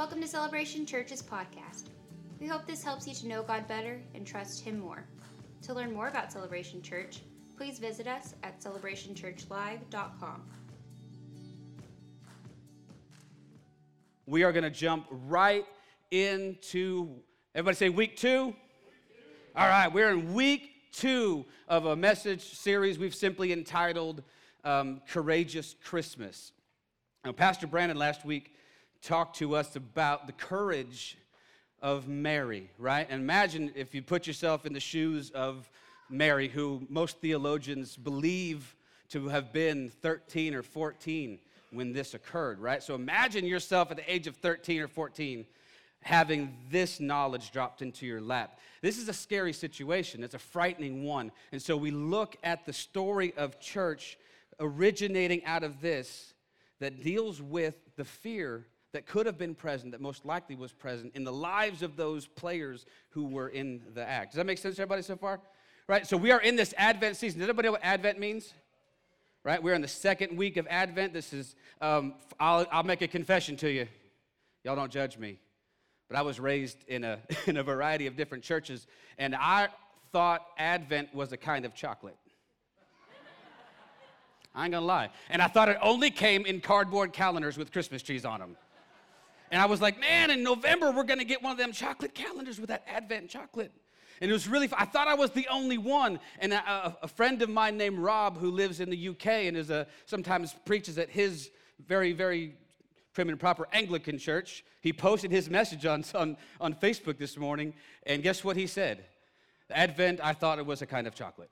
Welcome to Celebration Church's podcast. We hope this helps you to know God better and trust Him more. To learn more about Celebration Church, please visit us at celebrationchurchlive.com. We are going to jump right into, everybody say week two? All right, we're in week two of a message series we've simply entitled um, Courageous Christmas. Now, Pastor Brandon last week talked to us about the courage of Mary, right? And imagine if you put yourself in the shoes of Mary, who most theologians believe to have been 13 or 14 when this occurred, right? So imagine yourself at the age of 13 or 14 having this knowledge dropped into your lap. This is a scary situation, it's a frightening one. And so we look at the story of church originating out of this that deals with the fear that could have been present, that most likely was present in the lives of those players who were in the act. Does that make sense to everybody so far? Right? So we are in this Advent season. Does everybody know what Advent means? Right? We're in the second week of Advent. This is, um, I'll, I'll make a confession to you. Y'all don't judge me. But I was raised in a, in a variety of different churches, and I thought Advent was a kind of chocolate. I ain't gonna lie. And I thought it only came in cardboard calendars with Christmas trees on them. And I was like, man, in November, we're gonna get one of them chocolate calendars with that Advent chocolate. And it was really, I thought I was the only one. And a, a, friend of mine named Rob, who lives in the UK and is a, sometimes preaches at his very, very prim and proper Anglican church, he posted his message on, on, on Facebook this morning. And guess what he said? Advent, I thought it was a kind of chocolate.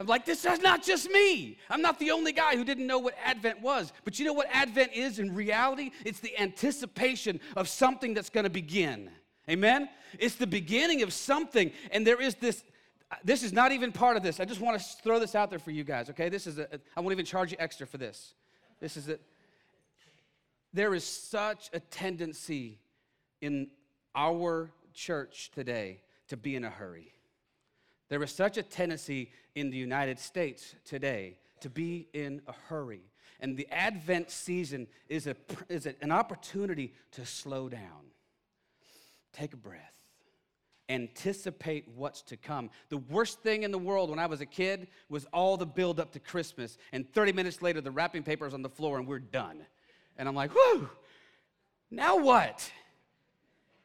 I'm like, this is not just me. I'm not the only guy who didn't know what Advent was. But you know what Advent is in reality? It's the anticipation of something that's going to begin. Amen? It's the beginning of something. And there is this. This is not even part of this. I just want to throw this out there for you guys, okay? This is a, I won't even charge you extra for this. This is it. There is such a tendency in our church today to be in a hurry. There is such a tendency in the United States today to be in a hurry. And the Advent season is, a, is an opportunity to slow down, take a breath, anticipate what's to come. The worst thing in the world when I was a kid was all the build up to Christmas. And 30 minutes later, the wrapping paper is on the floor and we're done. And I'm like, whew, now what?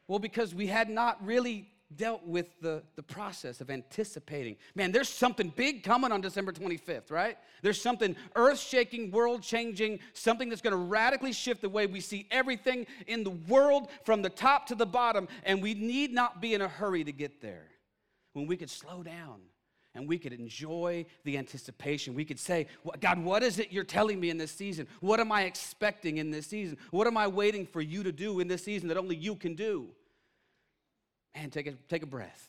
Well, because we had not really dealt with the, the process of anticipating. Man, there's something big coming on December 25th, right? There's something earth shaking, world changing, something that's going to radically shift the way we see everything in the world from the top to the bottom, and we need not be in a hurry to get there. When we could slow down and we could enjoy the anticipation. We could say, God, what is it you're telling me in this season? What am I expecting in this season? What am I waiting for you to do in this season that only you can do? Man, take a, take a breath,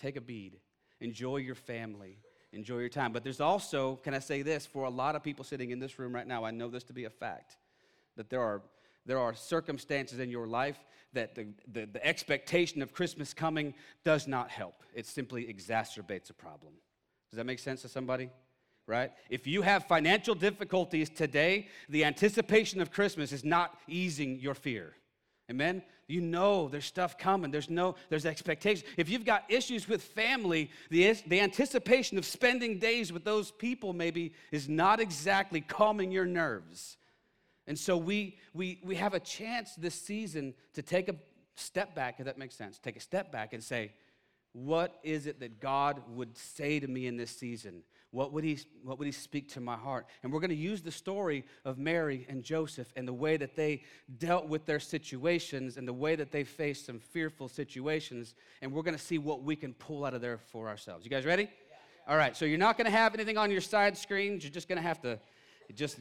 take a bead, enjoy your family, enjoy your time. But there's also, can I say this, for a lot of people sitting in this room right now, I know this to be a fact, that there are, there are circumstances in your life that the, the, the expectation of Christmas coming does not help. It simply exacerbates a problem. Does that make sense to somebody? Right? If you have financial difficulties today, the anticipation of Christmas is not easing your fear. Amen? You know there's stuff coming. There's no, there's expectation. If you've got issues with family, the, the anticipation of spending days with those people maybe is not exactly calming your nerves. And so we, we, we have a chance this season to take a step back, if that makes sense. Take a step back and say, what is it that God would say to me in this season? What would, he, what would he speak to my heart? And we're going to use the story of Mary and Joseph and the way that they dealt with their situations and the way that they faced some fearful situations. And we're going to see what we can pull out of there for ourselves. You guys ready? Yeah. All right, so you're not going to have anything on your side screens. You're just going to have to just,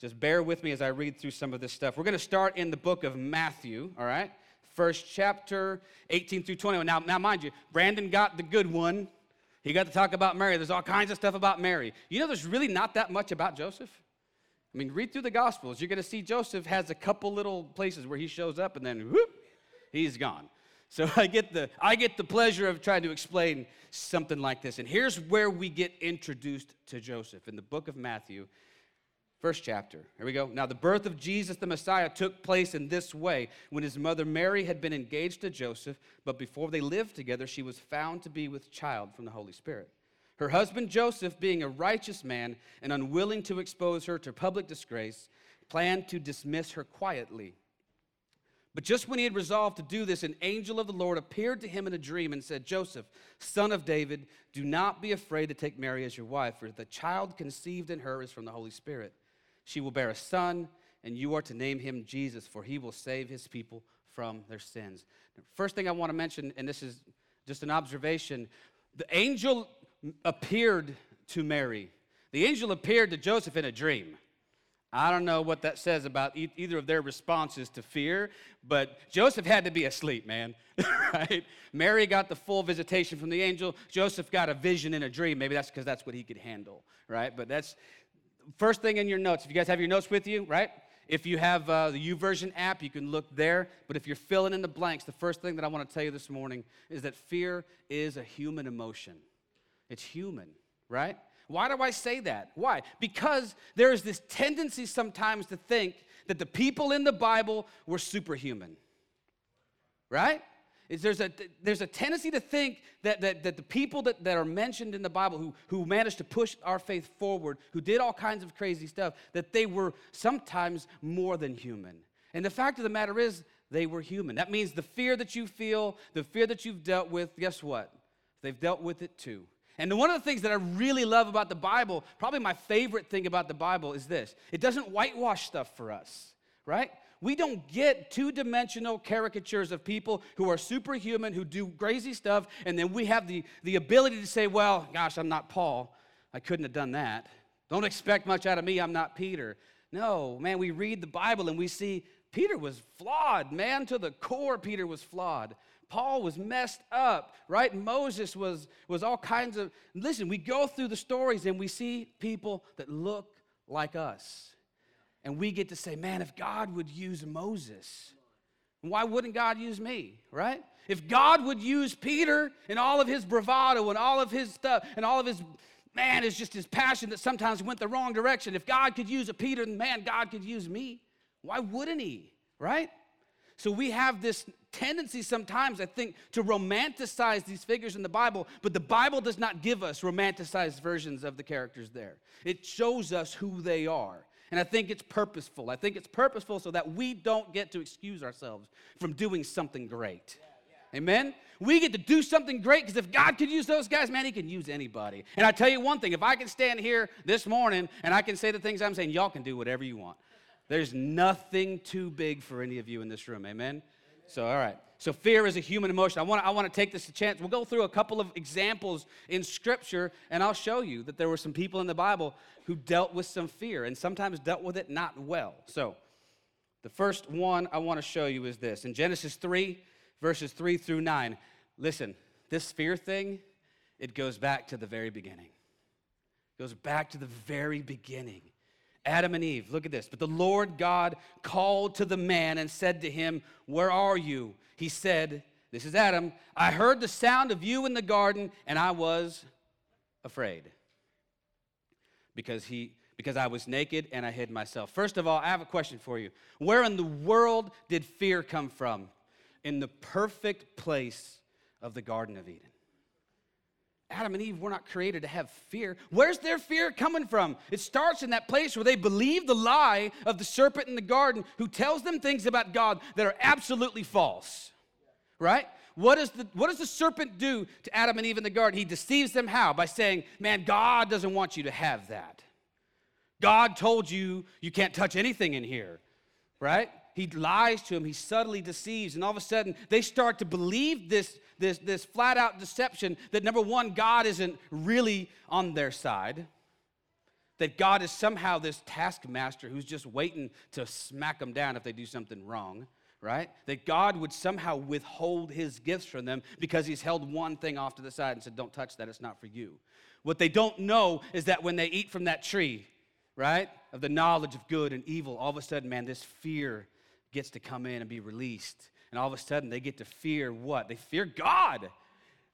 just bear with me as I read through some of this stuff. We're going to start in the book of Matthew, all right? First chapter, 18 through 21. Now, now, mind you, Brandon got the good one he got to talk about Mary. There's all kinds of stuff about Mary. You know, there's really not that much about Joseph. I mean, read through the Gospels. You're going to see Joseph has a couple little places where he shows up and then whoop, he's gone. So I get the I get the pleasure of trying to explain something like this. And here's where we get introduced to Joseph in the book of Matthew. First chapter. Here we go. Now, the birth of Jesus the Messiah took place in this way. When his mother Mary had been engaged to Joseph, but before they lived together, she was found to be with child from the Holy Spirit. Her husband Joseph, being a righteous man and unwilling to expose her to public disgrace, planned to dismiss her quietly. But just when he had resolved to do this, an angel of the Lord appeared to him in a dream and said, Joseph, son of David, do not be afraid to take Mary as your wife, for the child conceived in her is from the Holy Spirit. She will bear a son, and you are to name him Jesus, for he will save his people from their sins. First thing I want to mention, and this is just an observation the angel appeared to Mary. The angel appeared to Joseph in a dream. I don't know what that says about e- either of their responses to fear, but Joseph had to be asleep, man. right? Mary got the full visitation from the angel. Joseph got a vision in a dream. Maybe that's because that's what he could handle, right? But that's first thing in your notes. If you guys have your notes with you, right? If you have uh, the YouVersion app, you can look there. But if you're filling in the blanks, the first thing that I want to tell you this morning is that fear is a human emotion. It's human, right? Why do I say that? Why? Because there is this tendency sometimes to think that the people in the Bible were superhuman. Right? Is there's, a, there's a tendency to think that, that, that the people that, that are mentioned in the Bible who, who managed to push our faith forward, who did all kinds of crazy stuff, that they were sometimes more than human. And the fact of the matter is, they were human. That means the fear that you feel, the fear that you've dealt with, guess what? They've dealt with it too. And one of the things that I really love about the Bible, probably my favorite thing about the Bible, is this it doesn't whitewash stuff for us, right? We don't get two dimensional caricatures of people who are superhuman, who do crazy stuff, and then we have the, the ability to say, well, gosh, I'm not Paul. I couldn't have done that. Don't expect much out of me. I'm not Peter. No, man, we read the Bible and we see Peter was flawed, man, to the core, Peter was flawed. Paul was messed up, right? Moses was, was all kinds of. Listen, we go through the stories and we see people that look like us. And we get to say, man, if God would use Moses, why wouldn't God use me, right? If God would use Peter and all of his bravado and all of his stuff and all of his, man, it's just his passion that sometimes went the wrong direction. If God could use a Peter, then man, God could use me. Why wouldn't he, right? So we have this tendency sometimes, I think, to romanticize these figures in the Bible, but the Bible does not give us romanticized versions of the characters there. It shows us who they are. And I think it's purposeful. I think it's purposeful so that we don't get to excuse ourselves from doing something great. Amen? We get to do something great because if God could use those guys, man, He can use anybody. And I tell you one thing if I can stand here this morning and I can say the things I'm saying, y'all can do whatever you want. There's nothing too big for any of you in this room. Amen? So, all right. So, fear is a human emotion. I want, I to take this a chance. We'll go through a couple of examples in Scripture, and I'll show you that there were some people in the Bible who dealt with some fear and sometimes dealt with it not well. So, the first one I want to show you is this in Genesis 3, verses 3 through 9. Listen, this fear thing, it goes back to the very beginning. It goes back to the very beginning. Adam and Eve, look at this. But the Lord God called to the man and said to him, Where are you? He said, This is Adam. I heard the sound of you in the garden, and I was afraid. Because he because I was naked and I hid myself. First of all, I have a question for you. Where in the world did fear come from? In the perfect place of the Garden of Eden. Adam and Eve were not created to have fear. Where's their fear coming from? It starts in that place where they believe the lie of the serpent in the garden who tells them things about God that are absolutely false. Right? What, is the, what does the serpent do to Adam and Eve in the garden? He deceives them how? By saying, Man, God doesn't want you to have that. God told you you can't touch anything in here. Right? He lies to them, he subtly deceives, and all of a sudden they start to believe this, this, this flat out deception that number one, God isn't really on their side, that God is somehow this taskmaster who's just waiting to smack them down if they do something wrong, right? That God would somehow withhold his gifts from them because he's held one thing off to the side and said, Don't touch that, it's not for you. What they don't know is that when they eat from that tree, right, of the knowledge of good and evil, all of a sudden, man, this fear gets to come in and be released. And all of a sudden, they get to fear what? They fear God.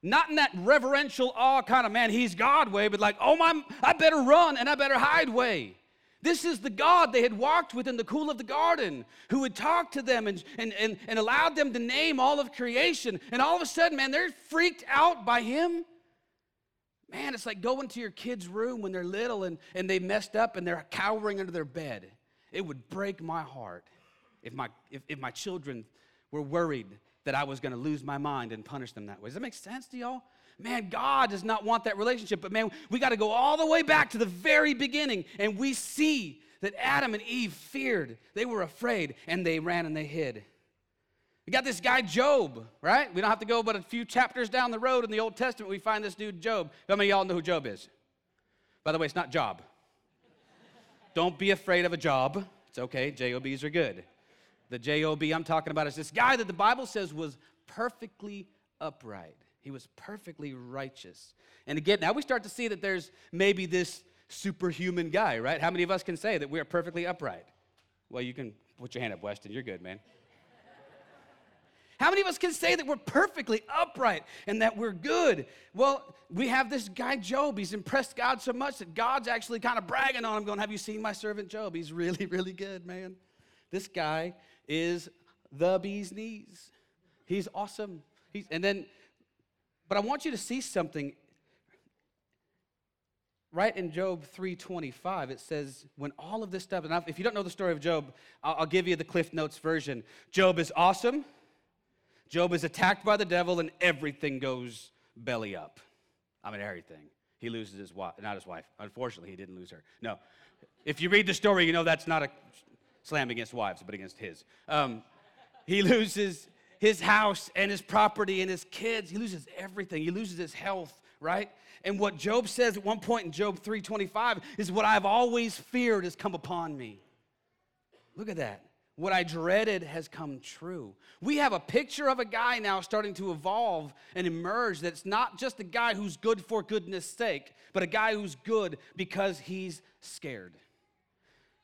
Not in that reverential awe kind of man, he's God way, but like, oh my, I better run and I better hide way. This is the God they had walked with in the cool of the garden, who had talked to them and, and, and, and allowed them to name all of creation. And all of a sudden, man, they're freaked out by him. Man, it's like going to your kid's room when they're little and, and they messed up and they're cowering under their bed. It would break my heart if my, if, if my children were worried that I was going to lose my mind and punish them that way. Does that make sense to y'all? Man, God does not want that relationship, but man, we got to go all the way back to the very beginning, and we see that Adam and Eve feared. They were afraid, and they ran and they hid. We got this guy Job, right? We don't have to go but a few chapters down the road in the Old Testament, we find this dude Job. How many of y'all know who Job is? By the way, it's not Job. don't be afraid of a job. It's okay, JOBs are good. The JOB I'm talking about is this guy that the Bible says was perfectly upright. He was perfectly righteous. And again, now we start to see that there's maybe this superhuman guy, right? How many of us can say that we are perfectly upright? Well, you can put your hand up, Weston. You're good, man. How many of us can say that we're perfectly upright and that we're good? Well, we have this guy, Job. He's impressed God so much that God's actually kind of bragging on him, going, Have you seen my servant Job? He's really, really good, man. This guy is the bee's knees. He's awesome. He's, and then but I want you to see something. Right in Job 3:25 it says when all of this stuff and if you don't know the story of Job I'll, I'll, give you the Cliff Notes version. Job is awesome. Job is attacked by the devil and everything goes belly up. I mean everything. He loses his wife not his wife. Unfortunately he didn't lose her. No. If you read the story you know that's not a slam against wives but against his um, he loses his house and his property and his kids. He loses everything. He loses his health, right? And what Job says at one point in Job 3:25 is what I've always feared has come upon me. Look at that. What I dreaded has come true. We have a picture of a guy now starting to evolve and emerge that's not just a guy who's good for goodness sake, but a guy who's good because he's scared.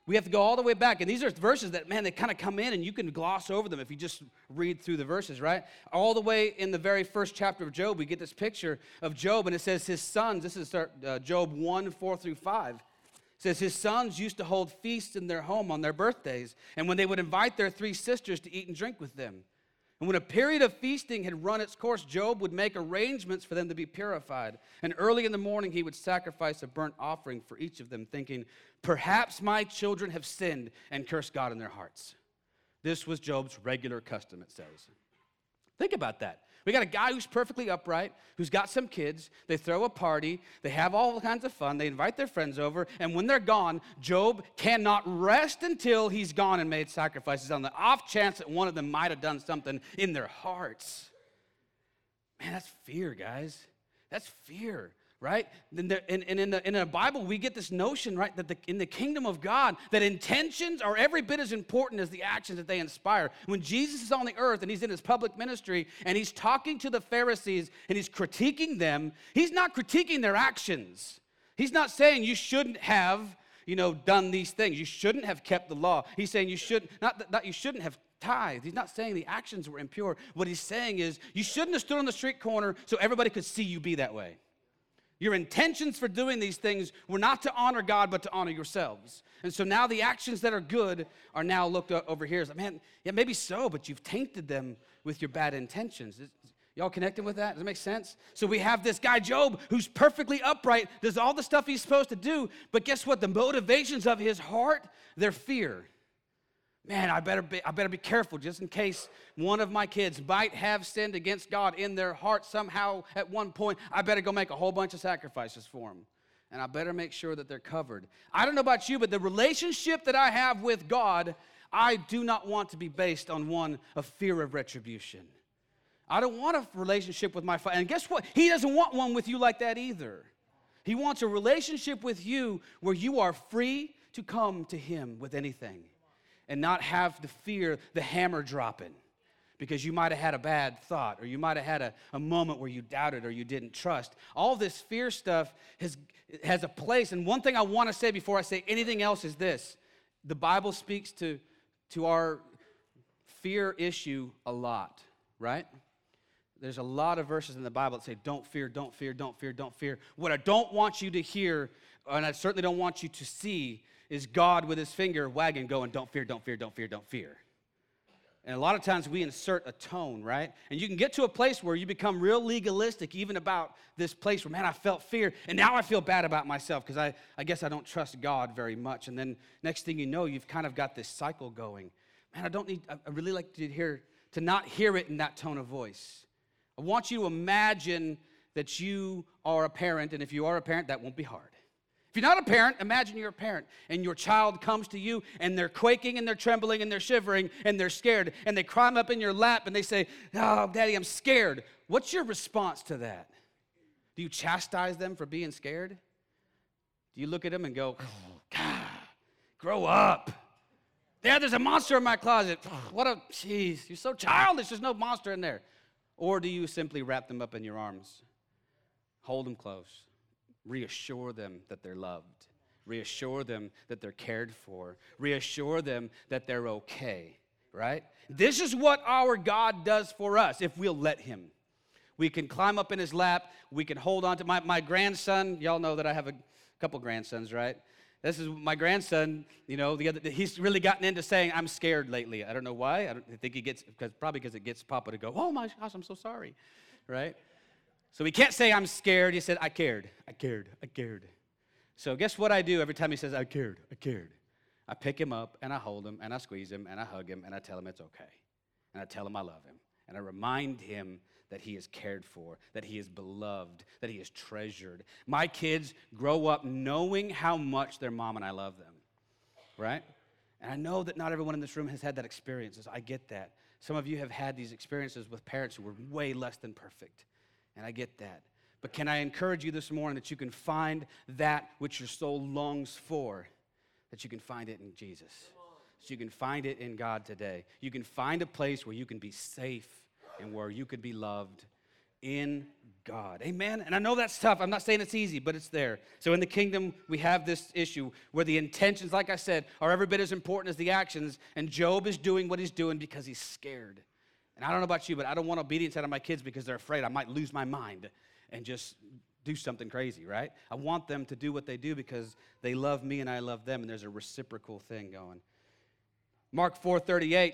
We have to go all the way back. And these are verses that, man, they kind of come in and you can gloss over them if you just read through the verses, right? All the way in the very first chapter of Job, we get this picture of Job, and it says his sons, this is uh, Job 1 4 through 5. Says his sons used to hold feasts in their home on their birthdays, and when they would invite their three sisters to eat and drink with them. And when a period of feasting had run its course, Job would make arrangements for them to be purified. And early in the morning, he would sacrifice a burnt offering for each of them, thinking, Perhaps my children have sinned and cursed God in their hearts. This was Job's regular custom, it says. Think about that. We got a guy who's perfectly upright, who's got some kids. They throw a party, they have all kinds of fun, they invite their friends over, and when they're gone, Job cannot rest until he's gone and made sacrifices on the off chance that one of them might have done something in their hearts. Man, that's fear, guys. That's fear right? And, in, the, in the Bible, we get this notion, right, that the, in the kingdom of God, that intentions are every bit as important as the actions that they inspire. When Jesus is on the earth and he's in his public ministry and he's talking to the Pharisees and he's critiquing them, he's not critiquing their actions. He's not saying you shouldn't have, you know, done these things. You shouldn't have kept the law. He's saying you should not that, you shouldn't have tithed. He's not saying the actions were impure. What he's saying is you shouldn't have stood on the street corner so everybody could see you be that way. Your intentions for doing these things were not to honor God, but to honor yourselves. And so now the actions that are good are now looked over here. It's like, man, yeah, maybe so, but you've tainted them with your bad intentions. Y'all connecting with that? Does that make sense? So we have this guy, Job, who's perfectly upright, does all the stuff he's supposed to do, but guess what? The motivations of his heart, they're fear man, I better be, I better be careful just in case one of my kids might have sinned against God in their heart somehow at one point. I better go make a whole bunch of sacrifices for them. And I better make sure that they're covered. I don't know about you, but the relationship that I have with God, I do not want to be based on one of fear of retribution. I don't want a relationship with my father. And guess what? He doesn't want one with you like that either. He wants a relationship with you where you are free to come to Him with anything and not have to fear the hammer dropping because you might have had a bad thought or you might have had a, a moment where you doubted or you didn't trust. All this fear stuff has, has a place. And one thing I want to say before I say anything else is this the Bible speaks to, to our fear issue a lot, right? There's a lot of verses in the Bible that say, don't fear, don't fear, don't fear, don't fear. What I don't want you to hear, and I certainly don't want you to see, is God with his finger wagging, going, Don't fear, don't fear, don't fear, don't fear. And a lot of times we insert a tone, right? And you can get to a place where you become real legalistic, even about this place where, man, I felt fear, and now I feel bad about myself because I, I guess I don't trust God very much. And then next thing you know, you've kind of got this cycle going. Man, I don't need, I really like to hear, to not hear it in that tone of voice. I want you to imagine that you are a parent, and if you are a parent, that won't be hard. If you're not a parent, imagine you're a parent and your child comes to you and they're quaking and they're trembling and they're shivering and they're scared and they climb up in your lap and they say, Oh, daddy, I'm scared. What's your response to that? Do you chastise them for being scared? Do you look at them and go, oh, God, grow up? Dad, there's a monster in my closet. What a, jeez, you're so childish. There's no monster in there. Or do you simply wrap them up in your arms, hold them close, reassure them that they're loved, reassure them that they're cared for, reassure them that they're okay, right? This is what our God does for us if we'll let Him. We can climb up in His lap, we can hold on to my, my grandson. Y'all know that I have a couple grandsons, right? This is my grandson, you know, the other, he's really gotten into saying, I'm scared lately. I don't know why. I, don't, I think he gets, because, probably because it gets Papa to go, oh my gosh, I'm so sorry, right? So he can't say, I'm scared. He said, I cared, I cared, I cared. So guess what I do every time he says, I cared, I cared? I pick him up and I hold him and I squeeze him and I hug him and I tell him it's okay. And I tell him I love him. And I remind him that he is cared for, that he is beloved, that he is treasured. My kids grow up knowing how much their mom and I love them, right? And I know that not everyone in this room has had that experience. I get that. Some of you have had these experiences with parents who were way less than perfect. And I get that. But can I encourage you this morning that you can find that which your soul longs for, that you can find it in Jesus? So you can find it in God today. You can find a place where you can be safe and where you can be loved in God. Amen. And I know that's tough. I'm not saying it's easy, but it's there. So in the kingdom, we have this issue where the intentions, like I said, are every bit as important as the actions. And Job is doing what he's doing because he's scared. And I don't know about you, but I don't want obedience out of my kids because they're afraid I might lose my mind and just do something crazy, right? I want them to do what they do because they love me and I love them, and there's a reciprocal thing going. Mark 4:38.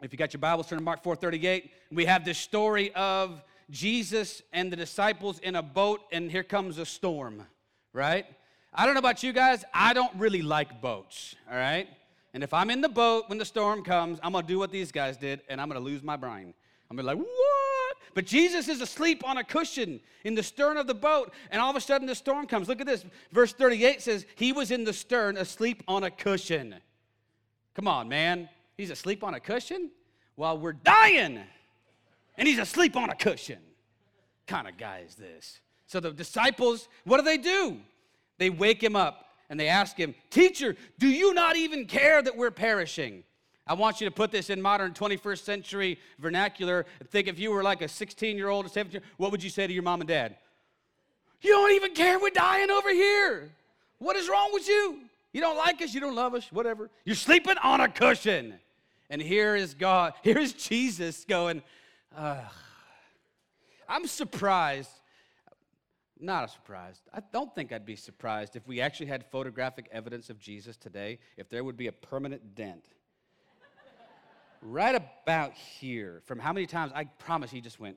If you got your Bibles, turn to Mark 4:38. We have this story of Jesus and the disciples in a boat, and here comes a storm, right? I don't know about you guys, I don't really like boats, all right? And if I'm in the boat when the storm comes, I'm gonna do what these guys did and I'm gonna lose my brain. I'm gonna be like, what? But Jesus is asleep on a cushion in the stern of the boat, and all of a sudden the storm comes. Look at this. Verse 38 says, He was in the stern asleep on a cushion. Come on, man. He's asleep on a cushion while we're dying, and he's asleep on a cushion. kind of guy is this? So the disciples, what do they do? They wake him up and they ask him, Teacher, do you not even care that we're perishing? I want you to put this in modern 21st century vernacular. Think if you were like a 16 year old, or 17 what would you say to your mom and dad? You don't even care we're dying over here. What is wrong with you? You don't like us, you don't love us, whatever. You're sleeping on a cushion. And here is God, here is Jesus going, I'm surprised not surprised. I don't think I'd be surprised if we actually had photographic evidence of Jesus today, if there would be a permanent dent. right about here, from how many times I promise he just went.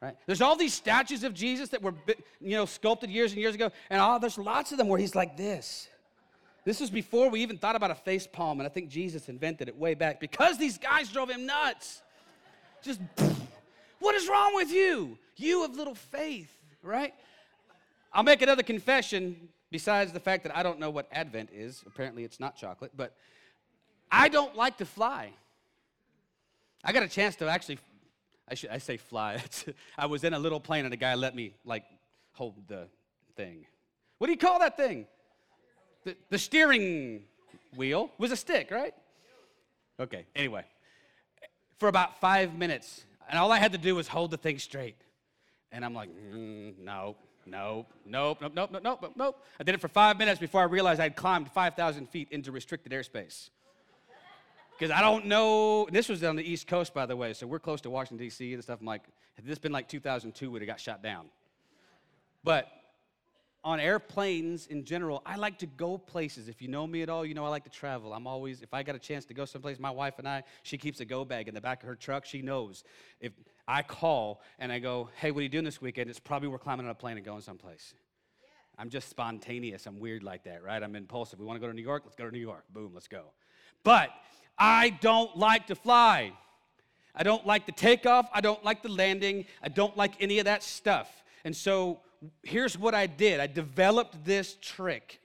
Right? There's all these statues of Jesus that were you know sculpted years and years ago, and all there's lots of them where he's like this. This was before we even thought about a face palm, and I think Jesus invented it way back because these guys drove him nuts. Just what is wrong with you? You of little faith, right? I'll make another confession besides the fact that I don't know what Advent is. Apparently, it's not chocolate, but I don't like to fly. I got a chance to actually, I, should, I say fly. I was in a little plane and a guy let me like hold the thing. What do you call that thing? The, the steering wheel was a stick, right? Okay, anyway. For about five minutes, and all I had to do was hold the thing straight. And I'm like, mm, no, Nope, nope, nope, nope, nope, nope, nope. I did it for five minutes before I realized I'd climbed 5,000 feet into restricted airspace. Because I don't know, this was on the East Coast, by the way, so we're close to Washington, D.C. and stuff. I'm like, had this been like 2002, we'd have got shot down. But on airplanes in general, I like to go places. If you know me at all, you know I like to travel. I'm always, if I got a chance to go someplace, my wife and I, she keeps a go bag in the back of her truck. She knows if I call and I go, hey, what are you doing this weekend? It's probably we're climbing on a plane and going someplace. I'm just spontaneous. I'm weird like that, right? I'm impulsive. We want to go to New York? Let's go to New York. Boom, let's go. But I don't like to fly. I don't like the takeoff. I don't like the landing. I don't like any of that stuff. And so here's what I did I developed this trick.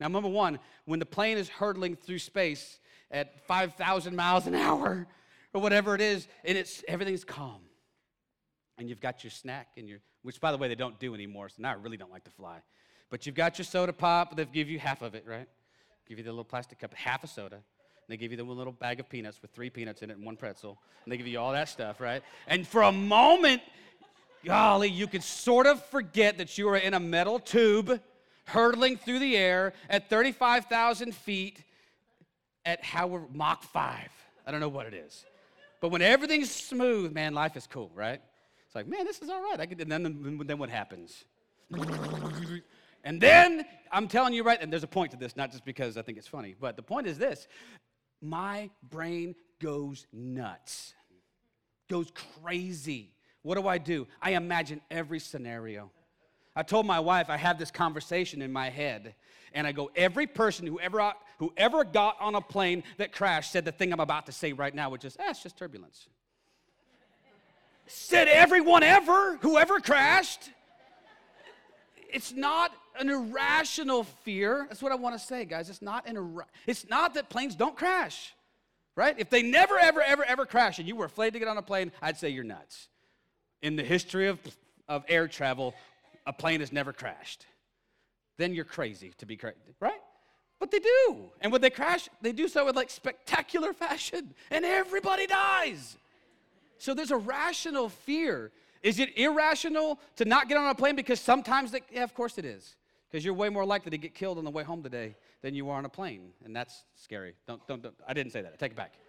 Now, number one, when the plane is hurtling through space at 5,000 miles an hour or whatever it is, and it's everything's calm, and you've got your snack and your, which by the way they don't do anymore, so now I really don't like to fly. But you've got your soda pop. They give you half of it, right? Give you the little plastic cup, half a soda. And they give you the little bag of peanuts with three peanuts in it and one pretzel. And they give you all that stuff, right? And for a moment, golly, you could sort of forget that you were in a metal tube hurtling through the air at 35,000 feet at how Mach 5. I don't know what it is. But when everything's smooth, man, life is cool, right? It's like, man, this is all right. I could, and then, then what happens? And then, I'm telling you right, and there's a point to this, not just because I think it's funny, but the point is this my brain goes nuts, goes crazy. What do I do? I imagine every scenario. I told my wife I have this conversation in my head, and I go, every person who ever, who ever got on a plane that crashed said the thing I'm about to say right now, which is, ah, it's just turbulence. Said everyone ever, whoever crashed. It's not an irrational fear. That's what I want to say, guys. It's not an it's not that planes don't crash. Right? If they never ever ever ever crash and you were afraid to get on a plane, I'd say you're nuts in the history of, of air travel, a plane has never crashed. Then you're crazy to be crazy, right? But they do. And when they crash, they do so with like spectacular fashion, and everybody dies. So there's a rational fear. Is it irrational to not get on a plane because sometimes they, yeah, of course it is. Because you're way more likely to get killed on the way home today than you are on a plane. And that's scary. Don't, don't, don't I didn't say that. I take it back.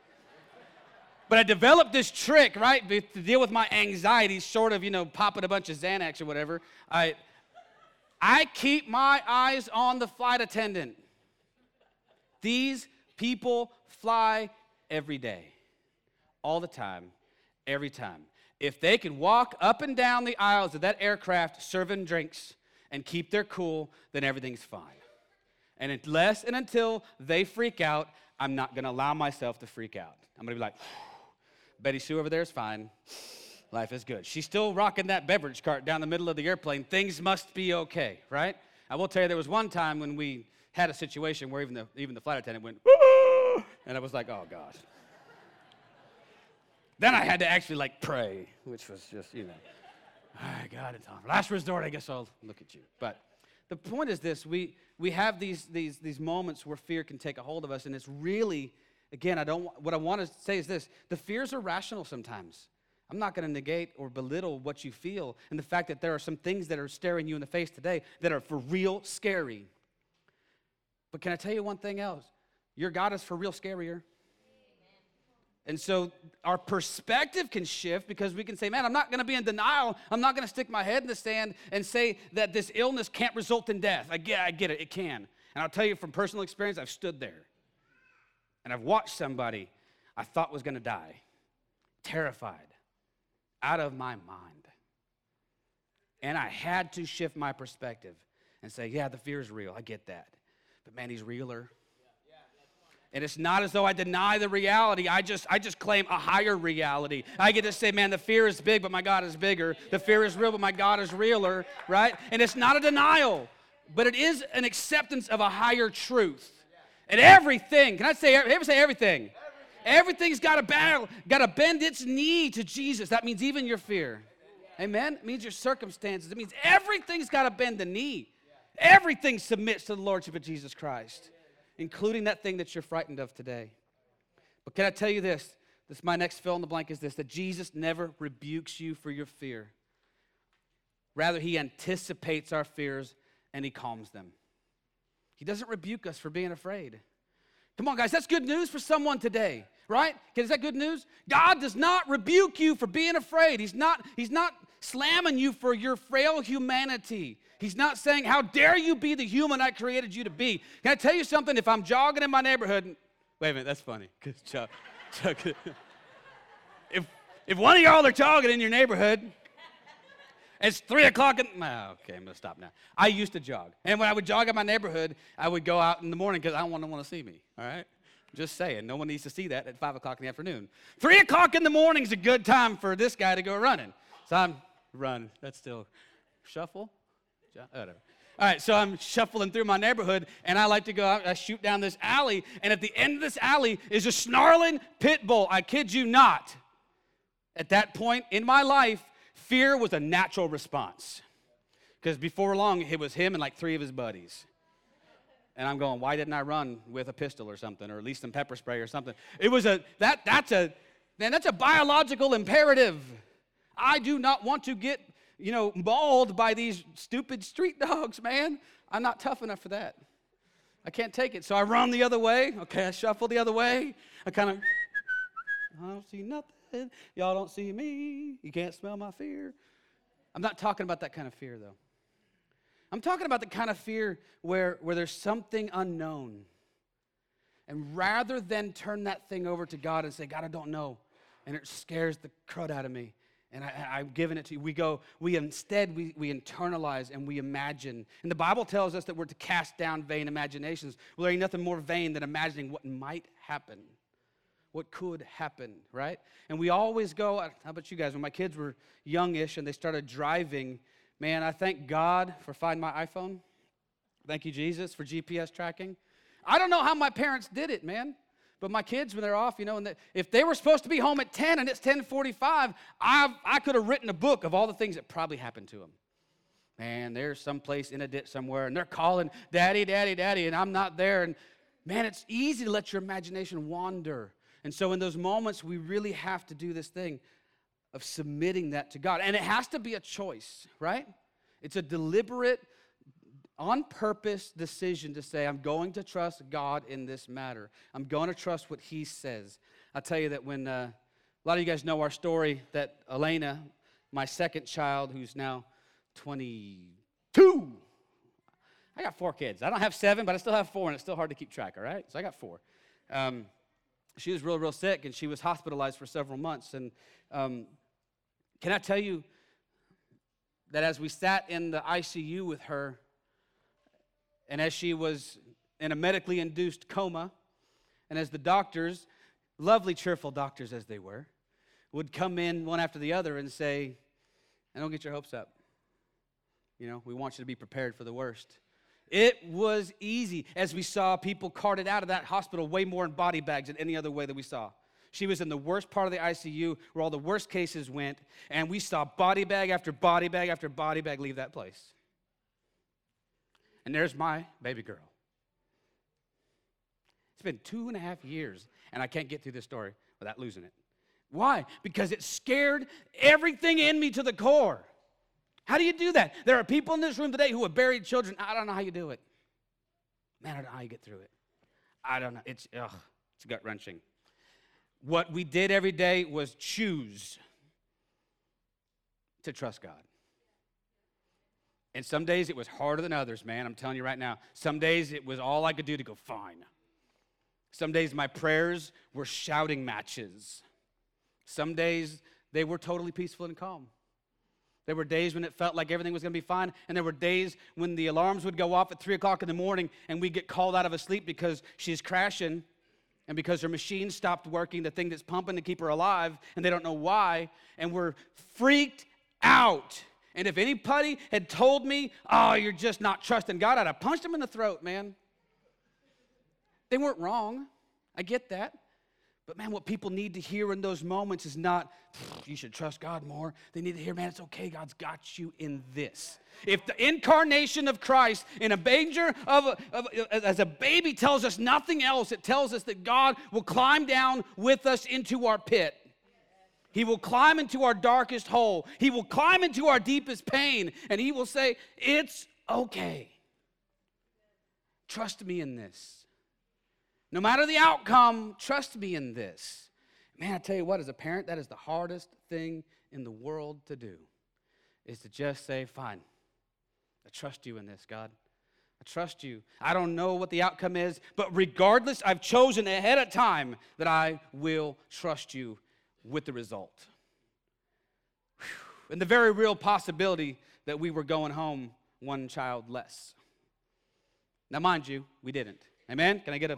But I developed this trick, right, to deal with my anxiety, sort of, you know, popping a bunch of Xanax or whatever. I, I keep my eyes on the flight attendant. These people fly every day, all the time, every time. If they can walk up and down the aisles of that aircraft serving drinks and keep their cool, then everything's fine. And unless and until they freak out, I'm not gonna allow myself to freak out. I'm gonna be like, Betty Sue over there is fine. Life is good. She's still rocking that beverage cart down the middle of the airplane. Things must be okay, right? I will tell you, there was one time when we had a situation where even the, even the flight attendant went, and I was like, oh, God. Then I had to actually like pray, which was just, you know, I got it, on. Last resort, I guess I'll look at you. But the point is this we, we have these, these, these moments where fear can take a hold of us, and it's really Again, I don't, what I want to say is this the fears are rational sometimes. I'm not going to negate or belittle what you feel and the fact that there are some things that are staring you in the face today that are for real scary. But can I tell you one thing else? Your God is for real scarier. And so our perspective can shift because we can say, man, I'm not to be in denial. I'm not to stick my head in the sand and say that this illness can't result in death. I get, I get it, it can. And I'll tell you from personal experience, I've stood there. And I've watched somebody I thought was to die, terrified, out of my mind. And I had to shift my perspective and say, yeah, the fear is real. I get that. But man, he's realer. And it's not as though I deny the reality. I just, I just claim a higher reality. I get to say, man, the fear is big, but my God is bigger. The fear is real, but my God is realer, right? And it's not a denial, but it is an acceptance of a higher truth. And everything, can I say, ever say everything? Everything's got to bow, got to bend its knee to Jesus. That means even your fear. Amen? It means your circumstances. It means everything's got to bend the knee. Everything submits to the Lordship of Jesus Christ, including that thing that you're frightened of today. But can I tell you this? This my next fill in the blank is this that Jesus never rebukes you for your fear. Rather, he anticipates our fears and he calms them. He doesn't rebuke us for being afraid. Come on, guys, that's good news for someone today, right? Is that good news? God does not rebuke you for being afraid. He's not, he's not slamming you for your frail humanity. He's not saying, How dare you be the human I created you to be. Can I tell you something? If I'm jogging in my neighborhood, wait a minute, that's funny. Chuck, Chuck, if, if one of y'all are jogging in your neighborhood, it's three o'clock. In, okay, I'm gonna stop now. I used to jog, and when I would jog in my neighborhood, I would go out in the morning because I don't want to want to see me. All right, just saying, no one needs to see that at five o'clock in the afternoon. Three o'clock in the morning is a good time for this guy to go running. So I'm run. That's still shuffle. Oh, whatever. All right, so I'm shuffling through my neighborhood, and I like to go out. I shoot down this alley, and at the end of this alley is a snarling pit bull. I kid you not. At that point in my life, fear was a natural response. Because before long, it was him and like three of his buddies. And I'm going, why didn't I run with a pistol or something, or at least some pepper spray or something? It was a, that, that's a, man, that's a biological imperative. I do not want to get, you know, mauled by these stupid street dogs, man. I'm not tough enough for that. I can't take it. So I run the other way. Okay, I shuffle the other way. I kind of, I don't see nothing. Y'all don't see me. You can't smell my fear. I'm not talking about that kind of fear, though. I'm talking about the kind of fear where, where there's something unknown. And rather than turn that thing over to God and say, God, I don't know, and it scares the crud out of me, and I, have given it to you, we go, we instead, we, we internalize and we imagine. And the Bible tells us that we're to cast down vain imaginations. Well, there ain't nothing more vain than imagining what might happen what could happen, right? And we always go, how about you guys? When my kids were youngish and they started driving, man, I thank God for Find My iPhone. Thank you, Jesus, for GPS tracking. I don't know how my parents did it, man. But my kids, when they're off, you know, and they, if they were supposed to be home at 10 and it's 10:45, I I could have written a book of all the things that probably happened to them. Man, they're someplace in a ditch somewhere, and they're calling, "Daddy, Daddy, Daddy," and I'm not there. And man, it's easy to let your imagination wander and so, in those moments, we really have to do this thing of submitting that to God. And it has to be a choice, right? It's a deliberate, on purpose decision to say, I'm going to trust God in this matter. I'm going to trust what He says. I'll tell you that when uh, a lot of you guys know our story, that Elena, my second child, who's now 22, I got four kids. I don't have seven, but I still have four, and it's still hard to keep track, all right? So I got four. Um, she was real, real sick, and she was hospitalized for several months. And um, can I tell you that as we sat in the ICU with her, and as she was in a medically induced coma, and as the doctors, lovely, cheerful doctors as they were, would come in one after the other and say, "I don't get your hopes up. You know, we want you to be prepared for the worst." It was easy as we saw people carted out of that hospital way more in body bags than any other way that we saw. She was in the worst part of the ICU where all the worst cases went, and we saw body bag after body bag after body bag leave that place. And there's my baby girl. It's been two and a half years, and I can't get through this story without losing it. Why? Because it scared everything in me to the core. How do you do that? There are people in this room today who have buried children. I don't know how you do it. Man, I don't know how you get through it. I don't know. It's, ugh, it's gut wrenching. What we did every day was choose to trust God. And some days it was harder than others, man. I'm telling you right now. Some days it was all I could do to go, fine. Some days my prayers were shouting matches. Some days they were totally peaceful and calm. There were days when it felt like everything was going to be fine, and there were days when the alarms would go off at 3 o'clock in the morning and we'd get called out of a sleep because she's crashing and because her machine stopped working, the thing that's pumping to keep her alive, and they don't know why, and we're freaked out. And if anybody had told me, oh, you're just not trusting God, I'd have punched them in the throat, man. They weren't wrong. I get that. But man, what people need to hear in those moments is not, you should trust God more. They need to hear, man, it's okay. God's got you in this. If the incarnation of Christ in a manger of, of as a baby tells us nothing else, it tells us that God will climb down with us into our pit. He will climb into our darkest hole. He will climb into our deepest pain, and He will say, It's okay. Trust me in this. No matter the outcome, trust me in this. Man, I tell you what, as a parent, that is the hardest thing in the world to do. is to just say, Fine, I trust you in this, God. I trust you. I don't know what the outcome is, but regardless, I've chosen ahead of time that I will trust you with the result. Whew. And the very real possibility that we were going home one child less. Now, mind you, we didn't. Amen? Can I get a.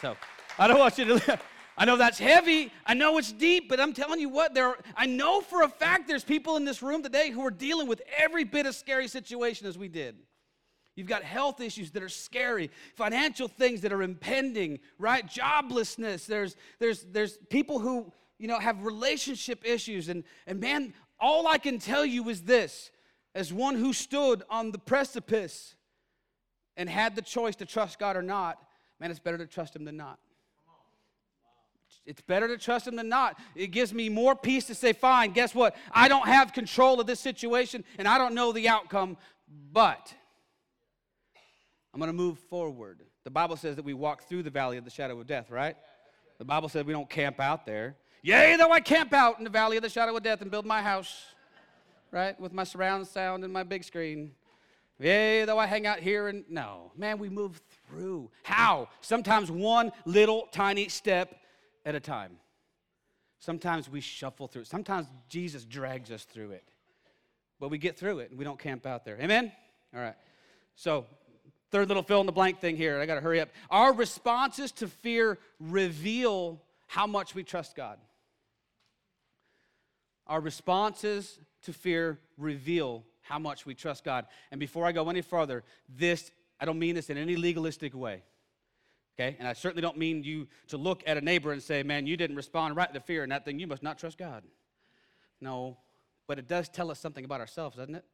So, I don't want you to. I know that's heavy. I know it's deep, but I'm telling you what, there are, I know for a fact there's people in this room today who are dealing with every bit of scary situation as we did. You've got health issues that are scary, financial things that are impending, right? Joblessness. There's there's there's people who, you know, have relationship issues and and man, all I can tell you is this, as one who stood on the precipice and had the choice to trust God or not, man, it's better to trust him than not. It's better to trust him than not. It gives me more peace to say, fine, guess what? I don't have control of this situation and I don't know the outcome, but I'm going to move forward. The Bible says that we walk through the valley of the shadow of death, right? The Bible says we don't camp out there. Yea, though I camp out in the valley of the shadow of death and build my house, right, with my surround sound and my big screen. Yea, though I hang out here and no, man, we move through. How? Sometimes one little tiny step at a time. Sometimes we shuffle through. Sometimes Jesus drags us through it. But we get through it and we don't camp out there. Amen? All right. So, third little fill in the blank thing here. I got to hurry up. Our responses to fear reveal how much we trust God. Our responses to fear reveal how much we trust God. And before I go any further, this, I don't mean this in any legalistic way. Okay? And I certainly don't mean you to look at a neighbor and say, man, you didn't respond right to fear and that thing, you must not trust God. No, but it does tell us something about ourselves, doesn't it?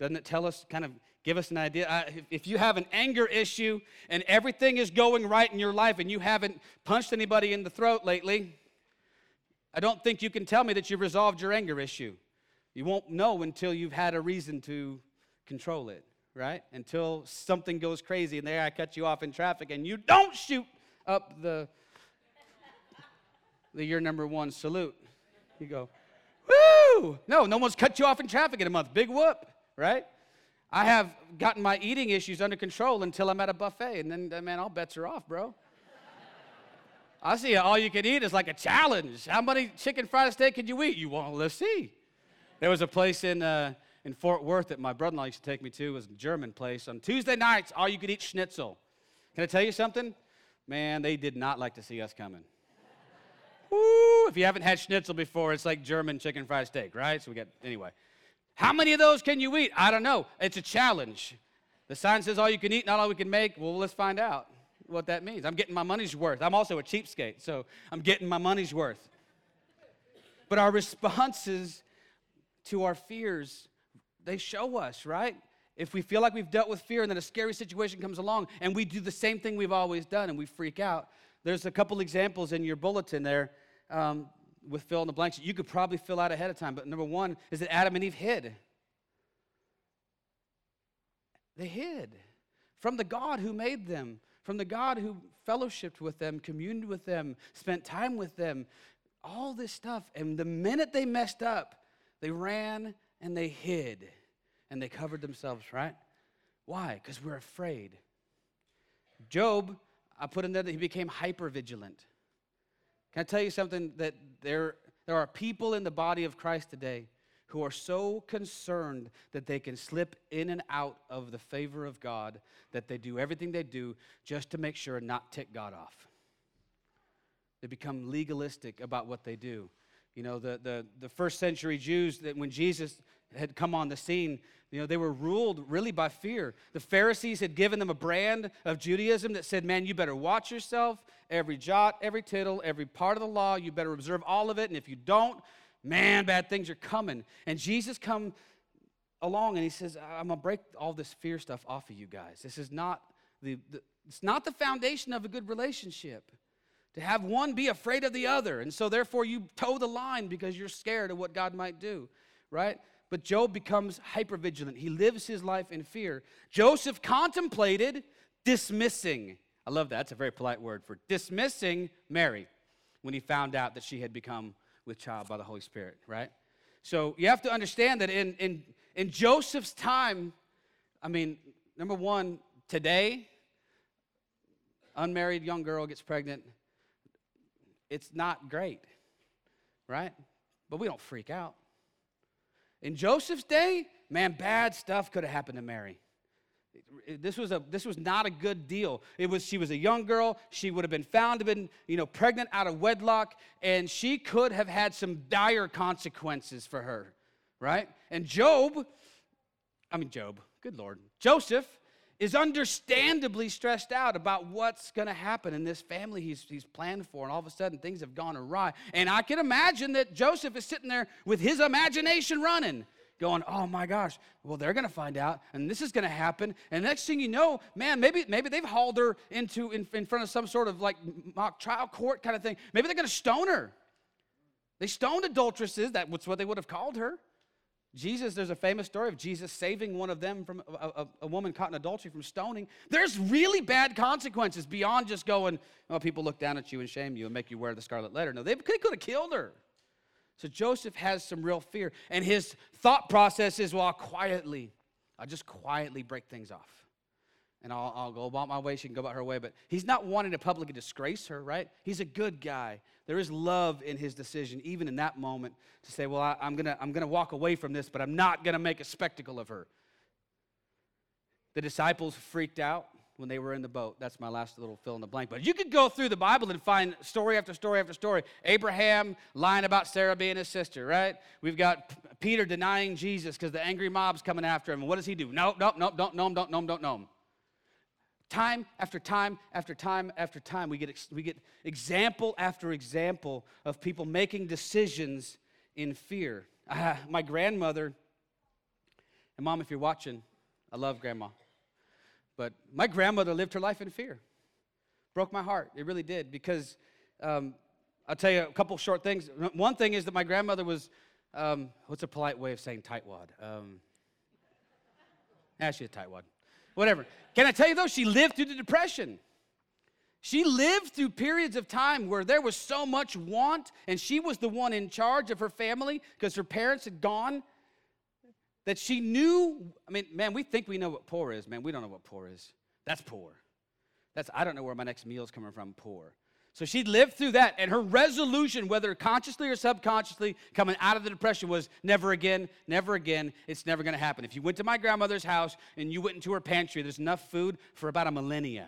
Doesn't it tell us, kind of give us an idea? I, if you have an anger issue and everything is going right in your life and you haven't punched anybody in the throat lately, I don't think you can tell me that you've resolved your anger issue. You won't know until you've had a reason to control it right? Until something goes crazy and there I cut you off in traffic and you don't shoot up the, the year number one salute. You go, woo! No, no one's cut you off in traffic in a month. Big whoop, right? I have gotten my eating issues under control until I'm at a buffet, and then, man, all bets are off, bro. I see all you can eat is like a challenge. How many chicken fried steak can you eat? You want? Let's see. There was a place in uh, in Fort Worth that my brother-in-law used to take me to was a German place. On Tuesday nights, all you could eat schnitzel. Can I tell you something? Man, they did not like to see us coming. Woo! If you haven't had schnitzel before, it's like German chicken fried steak, right? So we got anyway. How many of those can you eat? I don't know. It's a challenge. The sign says all you can eat, not all we can make. Well, let's find out what that means. I'm getting my money's worth. I'm also a cheapskate, so I'm getting my money's worth. But our responses to our fears they show us, right? If we feel like we've dealt with fear and then a scary situation comes along and we do the same thing we've always done and we freak out, there's a couple examples in your bulletin there um, with fill in the blanks you could probably fill out ahead of time. But number one is that Adam and Eve hid. They hid from the God who made them, from the God who fellowshipped with them, communed with them, spent time with them, all this stuff. And the minute they messed up, they ran and they hid and they covered themselves, right? Why? Because we're afraid. Job, I put in there that he became hyper vigilant. Can I tell you something? That there, there are people in the body of Christ today who are so concerned that they can slip in and out of the favor of God that they do everything they do just to make sure not tick God off. They become legalistic about what they do. You know, the, the, the first century Jews, that when Jesus had come on the scene, you know, they were ruled really by fear. The Pharisees had given them a brand of Judaism that said, man, you better watch yourself, every jot, every tittle, every part of the law, you better observe all of it. And if you don't, man, bad things are coming. And Jesus come along and he says, I'm gonna break all this fear stuff off of you guys. This is not the, the it's not the foundation of a good relationship to have one be afraid of the other. And so, therefore, you toe the line because you're scared of what God might do, right? But Job becomes hypervigilant. He lives his life in fear. Joseph contemplated dismissing, I love that, that's a very polite word for dismissing Mary when he found out that she had become with child by the Holy Spirit, right? So you have to understand that in, in, in Joseph's time, I mean, number one, today, unmarried young girl gets pregnant. It's not great, right? But we don't freak out. In Joseph's day, man, bad stuff could have happened to Mary. This was, a, this was not a good deal. It was, she was a young girl. She would have been found to been you know, pregnant out of wedlock, and she could have had some dire consequences for her, right? And Job, I mean, Job, good Lord, Joseph is understandably stressed out about what's going to happen in this family he's, he's planned for, and all of a sudden things have gone awry. And I can imagine that Joseph is sitting there with his imagination running going, oh my gosh, well, they're going to find out, and this is going to happen. And next thing you know, man, maybe, maybe they've hauled her into in, in front of some sort of like mock trial court kind of thing. Maybe they're going to stone her. They stoned adulteresses. That's what they would have called her. Jesus, there's a famous story of Jesus saving one of them from a, a, a, woman caught in adultery from stoning. There's really bad consequences beyond just going, oh, people look down at you and shame you and make you wear the scarlet letter. No, they could have killed her. So Joseph has some real fear. And his thought process is, well, I'll quietly, I'll just quietly break things off. And I'll, I'll go about my way, she can go about her way. But he's not wanting to publicly disgrace her, right? He's a good guy. There is love in his decision, even in that moment, to say, well, I, I'm going to I'm going to walk away from this, but I'm not going to make a spectacle of her. The disciples freaked out when they were in the boat. That's my last little fill in the blank. But you could go through the Bible and find story after story after story. Abraham lying about Sarah being his sister, right? We've got Peter denying Jesus because the angry mob's coming after him. And what does he do? No, no, no, don't know him, don't know him, don't know him. Time after time after time after time, we get, we get example after example of people making decisions in fear. Uh, my grandmother, and mom, if you're watching, I love grandma. But my grandmother lived her life in fear. Broke my heart. It really did because um, I'll tell you a couple short things. One thing is that my grandmother was, um, what's a polite way of saying tightwad? Um, ah, she's a tightwad. Whatever. Can I tell you though, she lived through the Depression. She lived through periods of time where there was so much want, and she was the one in charge of her family because her parents had gone that she knew. I mean, man, we think we know what poor is, man. We don't know what poor is. That's poor. That's, I don't know where my next meal is coming from, poor. So she lived through that, and her resolution, whether consciously or subconsciously, coming out of the depression was never again, never again. It's never going to happen. If you went to my grandmother's house and you went into her pantry, there's enough food for about a millennia.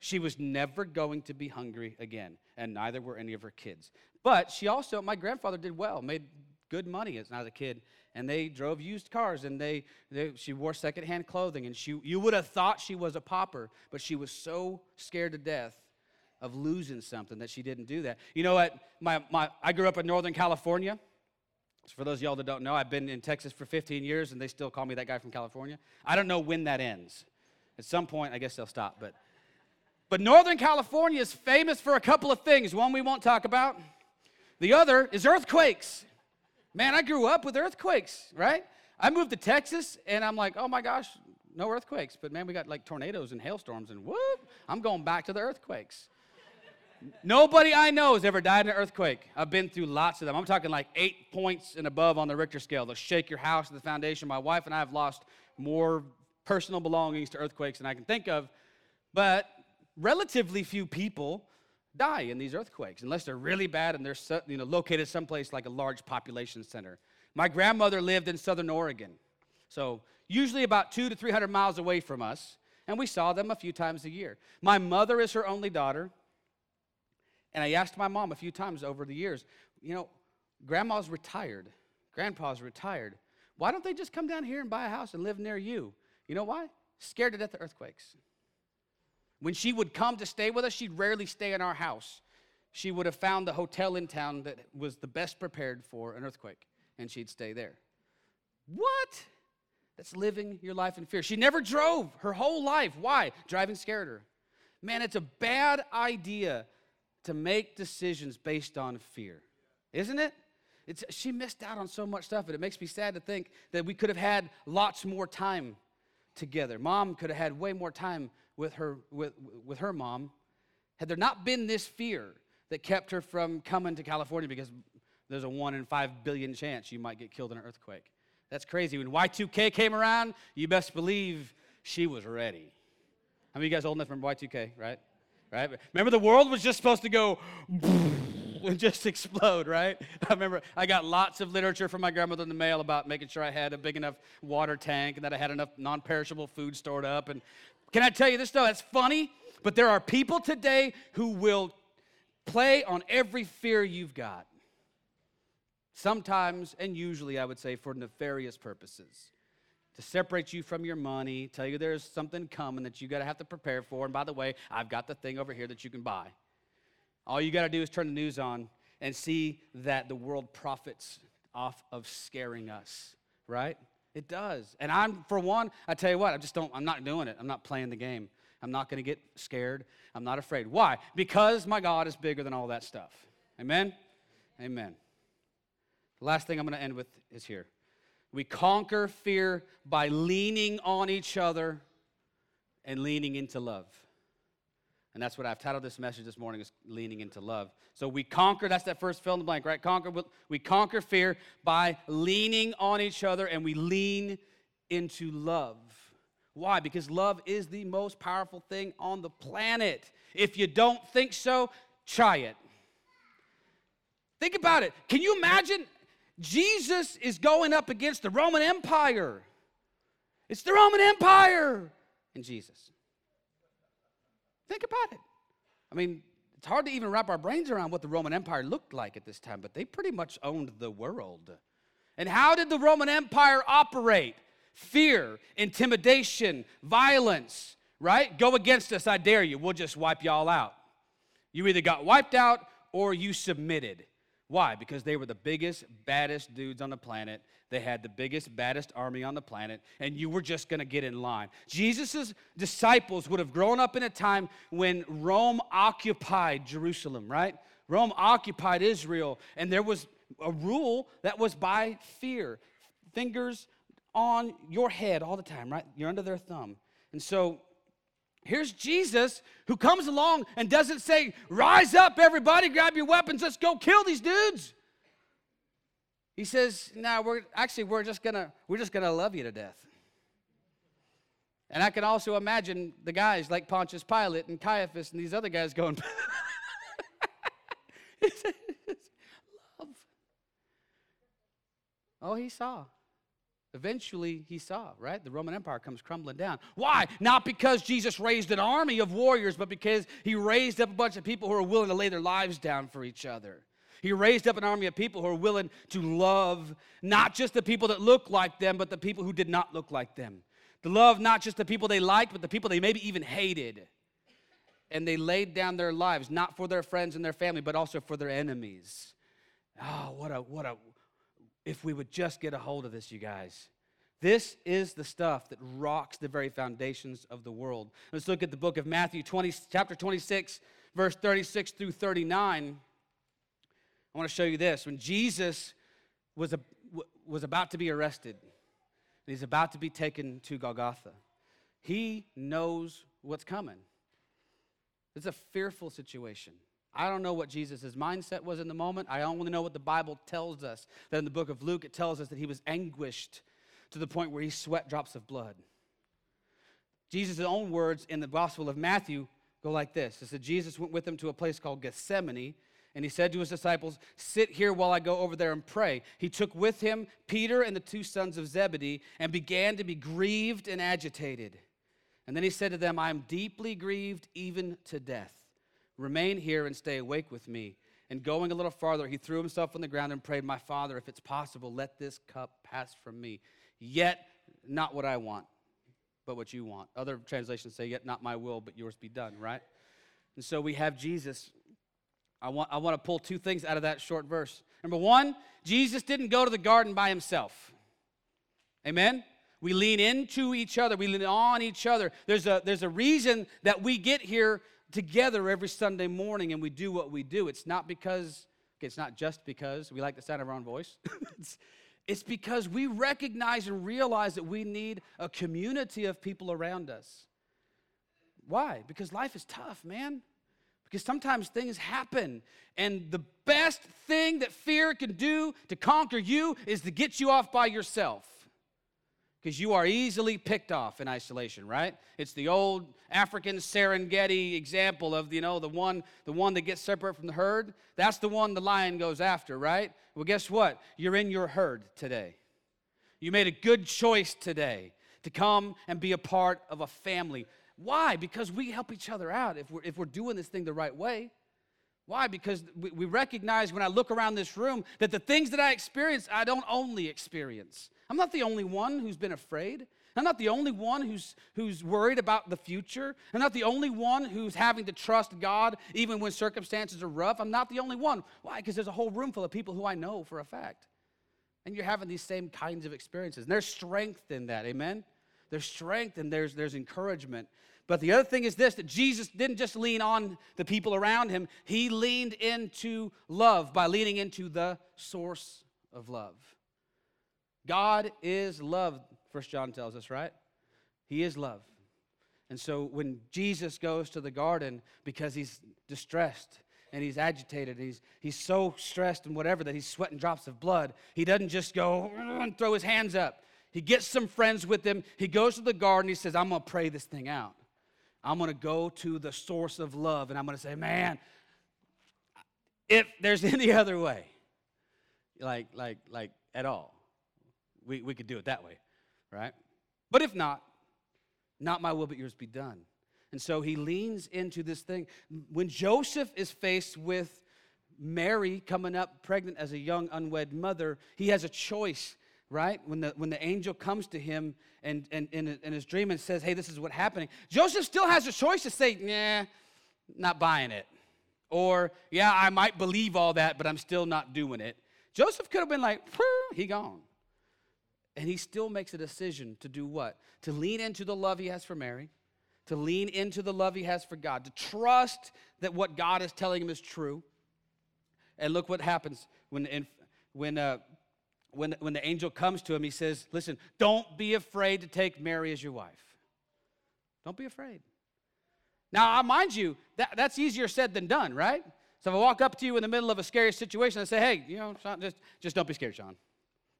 She was never going to be hungry again, and neither were any of her kids. But she also, my grandfather did well, made good money as a kid, and they drove used cars and they, they she wore secondhand clothing and she you would have thought she was a pauper but she was so scared to death of losing something that she didn't do that. You know what? My, my i grew up in northern california. For those of y'all that don't know i've been in texas for 15 years and they still call me that guy from california. I don't know when that ends. At some point i guess they'll stop but but northern california is famous for a couple of things. One we won't talk about. The other is earthquakes Man, I grew up with earthquakes, right? I moved to Texas and I'm like, oh my gosh, no earthquakes. But man, we got like tornadoes and hailstorms and whoop, I'm going back to the earthquakes. Nobody I know has ever died in an earthquake. I've been through lots of them. I'm talking like eight points and above on the Richter scale. They'll shake your house to the foundation. My wife and I have lost more personal belongings to earthquakes than I can think of. But relatively few people die in these earthquakes unless they're really bad and they're you know, located someplace like a large population center. My grandmother lived in southern Oregon, so usually about two to 300 miles away from us, and we saw them a few times a year. My mother is her only daughter, and I asked my mom a few times over the years, you know, grandma's retired, grandpa's retired. Why don't they just come down here and buy a house and live near you? You know why? Scared to death of earthquakes. When she would come to stay with us, she'd rarely stay in our house. She would have found the hotel in town that was the best prepared for an earthquake, and she'd stay there. What? That's living your life in fear. She never drove her whole life. Why? Driving scared her. Man, it's a bad idea to make decisions based on fear, isn't it? It's, she missed out on so much stuff, and it makes me sad to think that we could have had lots more time together. Mom could have had way more time with her, with, with her mom, had there not been this fear that kept her from coming to California because there's a one in five billion chance you might get killed in an earthquake. That's crazy. When Y2K came around, you best believe she was ready. How many of you guys old enough remember Y2K, right? Right? Remember the world was just supposed to go and just explode, right? I remember I got lots of literature from my grandmother in the mail about making sure I had a big enough water tank and that I had enough non perishable food stored up. And can I tell you this though? That's funny, but there are people today who will play on every fear you've got. Sometimes, and usually, I would say, for nefarious purposes. To separate you from your money, tell you there's something coming that you got to have to prepare for. And by the way, I've got the thing over here that you can buy. All you got to do is turn the news on and see that the world profits off of scaring us, right? It does. And I'm, for one, I tell you what, I just don't, I'm not doing it. I'm not playing the game. I'm not going to get scared. I'm not afraid. Why? Because my God is bigger than all that stuff. Amen? Amen. The last thing I'm going to end with is here. We conquer fear by leaning on each other and leaning into love. And that's what I've titled this message this morning is leaning into love. So we conquer, that's that first fill in the blank, right? Conquer, we conquer fear by leaning on each other and we lean into love. Why? Because love is the most powerful thing on the planet. If you don't think so, try it. Think about it. Can you imagine? Jesus is going up against the Roman Empire. It's the Roman Empire and Jesus. Think about it. I mean, it's hard to even wrap our brains around what the Roman Empire looked like at this time, but they pretty much owned the world. And how did the Roman Empire operate? Fear, intimidation, violence, right? Go against us, I dare you. We'll just wipe y'all out. You either got wiped out or you submitted. Why? Because they were the biggest, baddest dudes on the planet. They had the biggest, baddest army on the planet, and you were just going to get in line. Jesus' disciples would have grown up in a time when Rome occupied Jerusalem, right? Rome occupied Israel, and there was a rule that was by fear. Fingers on your head all the time, right? You're under their thumb. And so Here's Jesus who comes along and doesn't say, Rise up, everybody, grab your weapons, let's go kill these dudes. He says, No, we're actually we're just gonna we're just gonna love you to death. And I can also imagine the guys like Pontius Pilate and Caiaphas and these other guys going, Love. Oh, he saw. Eventually, he saw, right? The Roman Empire comes crumbling down. Why? Not because Jesus raised an army of warriors, but because he raised up a bunch of people who are willing to lay their lives down for each other. He raised up an army of people who are willing to love not just the people that look like them, but the people who did not look like them. To love not just the people they liked, but the people they maybe even hated. And they laid down their lives, not for their friends and their family, but also for their enemies. Oh, what a, what a, if we would just get a hold of this, you guys. This is the stuff that rocks the very foundations of the world. Let's look at the book of Matthew 20, chapter 26, verse 36 through 39. I want to show you this. When Jesus was, a, was about to be arrested, and he's about to be taken to Golgotha, he knows what's coming. It's a fearful situation. I don't know what Jesus' mindset was in the moment. I only know what the Bible tells us. That in the book of Luke, it tells us that he was anguished to the point where he sweat drops of blood. Jesus' own words in the Gospel of Matthew go like this It said, Jesus went with them to a place called Gethsemane, and he said to his disciples, Sit here while I go over there and pray. He took with him Peter and the two sons of Zebedee and began to be grieved and agitated. And then he said to them, I am deeply grieved even to death. Remain here and stay awake with me. And going a little farther, he threw himself on the ground and prayed, My Father, if it's possible, let this cup pass from me. Yet not what I want, but what you want. Other translations say, Yet not my will, but yours be done, right? And so we have Jesus. I want, I want to pull two things out of that short verse. Number one, Jesus didn't go to the garden by himself. Amen? We lean into each other, we lean on each other. There's a, there's a reason that we get here together every Sunday morning and we do what we do. It's not because, okay, it's not just because we like the sound of our own voice. it's, it's because we recognize and realize that we need a community of people around us. Why? Because life is tough, man. Because sometimes things happen, and the best thing that fear can do to conquer you is to get you off by yourself. Because you are easily picked off in isolation, right? It's the old African Serengeti example of, you know, the one, the one that gets separate from the herd. That's the one the lion goes after, right? Well, guess what? You're in your herd today. You made a good choice today to come and be a part of a family. Why? Because we help each other out if we're, if we're doing this thing the right way. Why? Because we, we recognize when I look around this room that the things that I experience, I don't only experience. I'm not the only one who's been afraid. I'm not the only one who's, who's worried about the future. I'm not the only one who's having to trust God even when circumstances are rough. I'm not the only one. Why? Because there's a whole room full of people who I know for a fact. And you're having these same kinds of experiences. And there's strength in that. Amen? There's strength and there's, there's encouragement. But the other thing is this that Jesus didn't just lean on the people around him, he leaned into love by leaning into the source of love. God is love, First John tells us, right? He is love. And so when Jesus goes to the garden because he's distressed and he's agitated, he's, he's so stressed and whatever that he's sweating drops of blood, he doesn't just go and throw his hands up. He gets some friends with him. He goes to the garden. He says, I'm going to pray this thing out. I'm going to go to the source of love and I'm going to say, man, if there's any other way, like, like, like at all, we, we could do it that way, right? But if not, not my will, but yours be done. And so he leans into this thing. When Joseph is faced with Mary coming up pregnant as a young unwed mother, he has a choice right? When the, when the angel comes to him and, and, and in his dream and says, hey, this is what's happening, Joseph still has a choice to say, nah, not buying it. Or, yeah, I might believe all that, but I'm still not doing it. Joseph could have been like, he gone. And he still makes a decision to do what? To lean into the love he has for Mary, to lean into the love he has for God, to trust that what God is telling him is true. And look what happens when, when uh, when, when the angel comes to him, he says, Listen, don't be afraid to take Mary as your wife. Don't be afraid. Now, I mind you, that, that's easier said than done, right? So if I walk up to you in the middle of a scary situation and say, hey, you know, just, just don't be scared, Sean.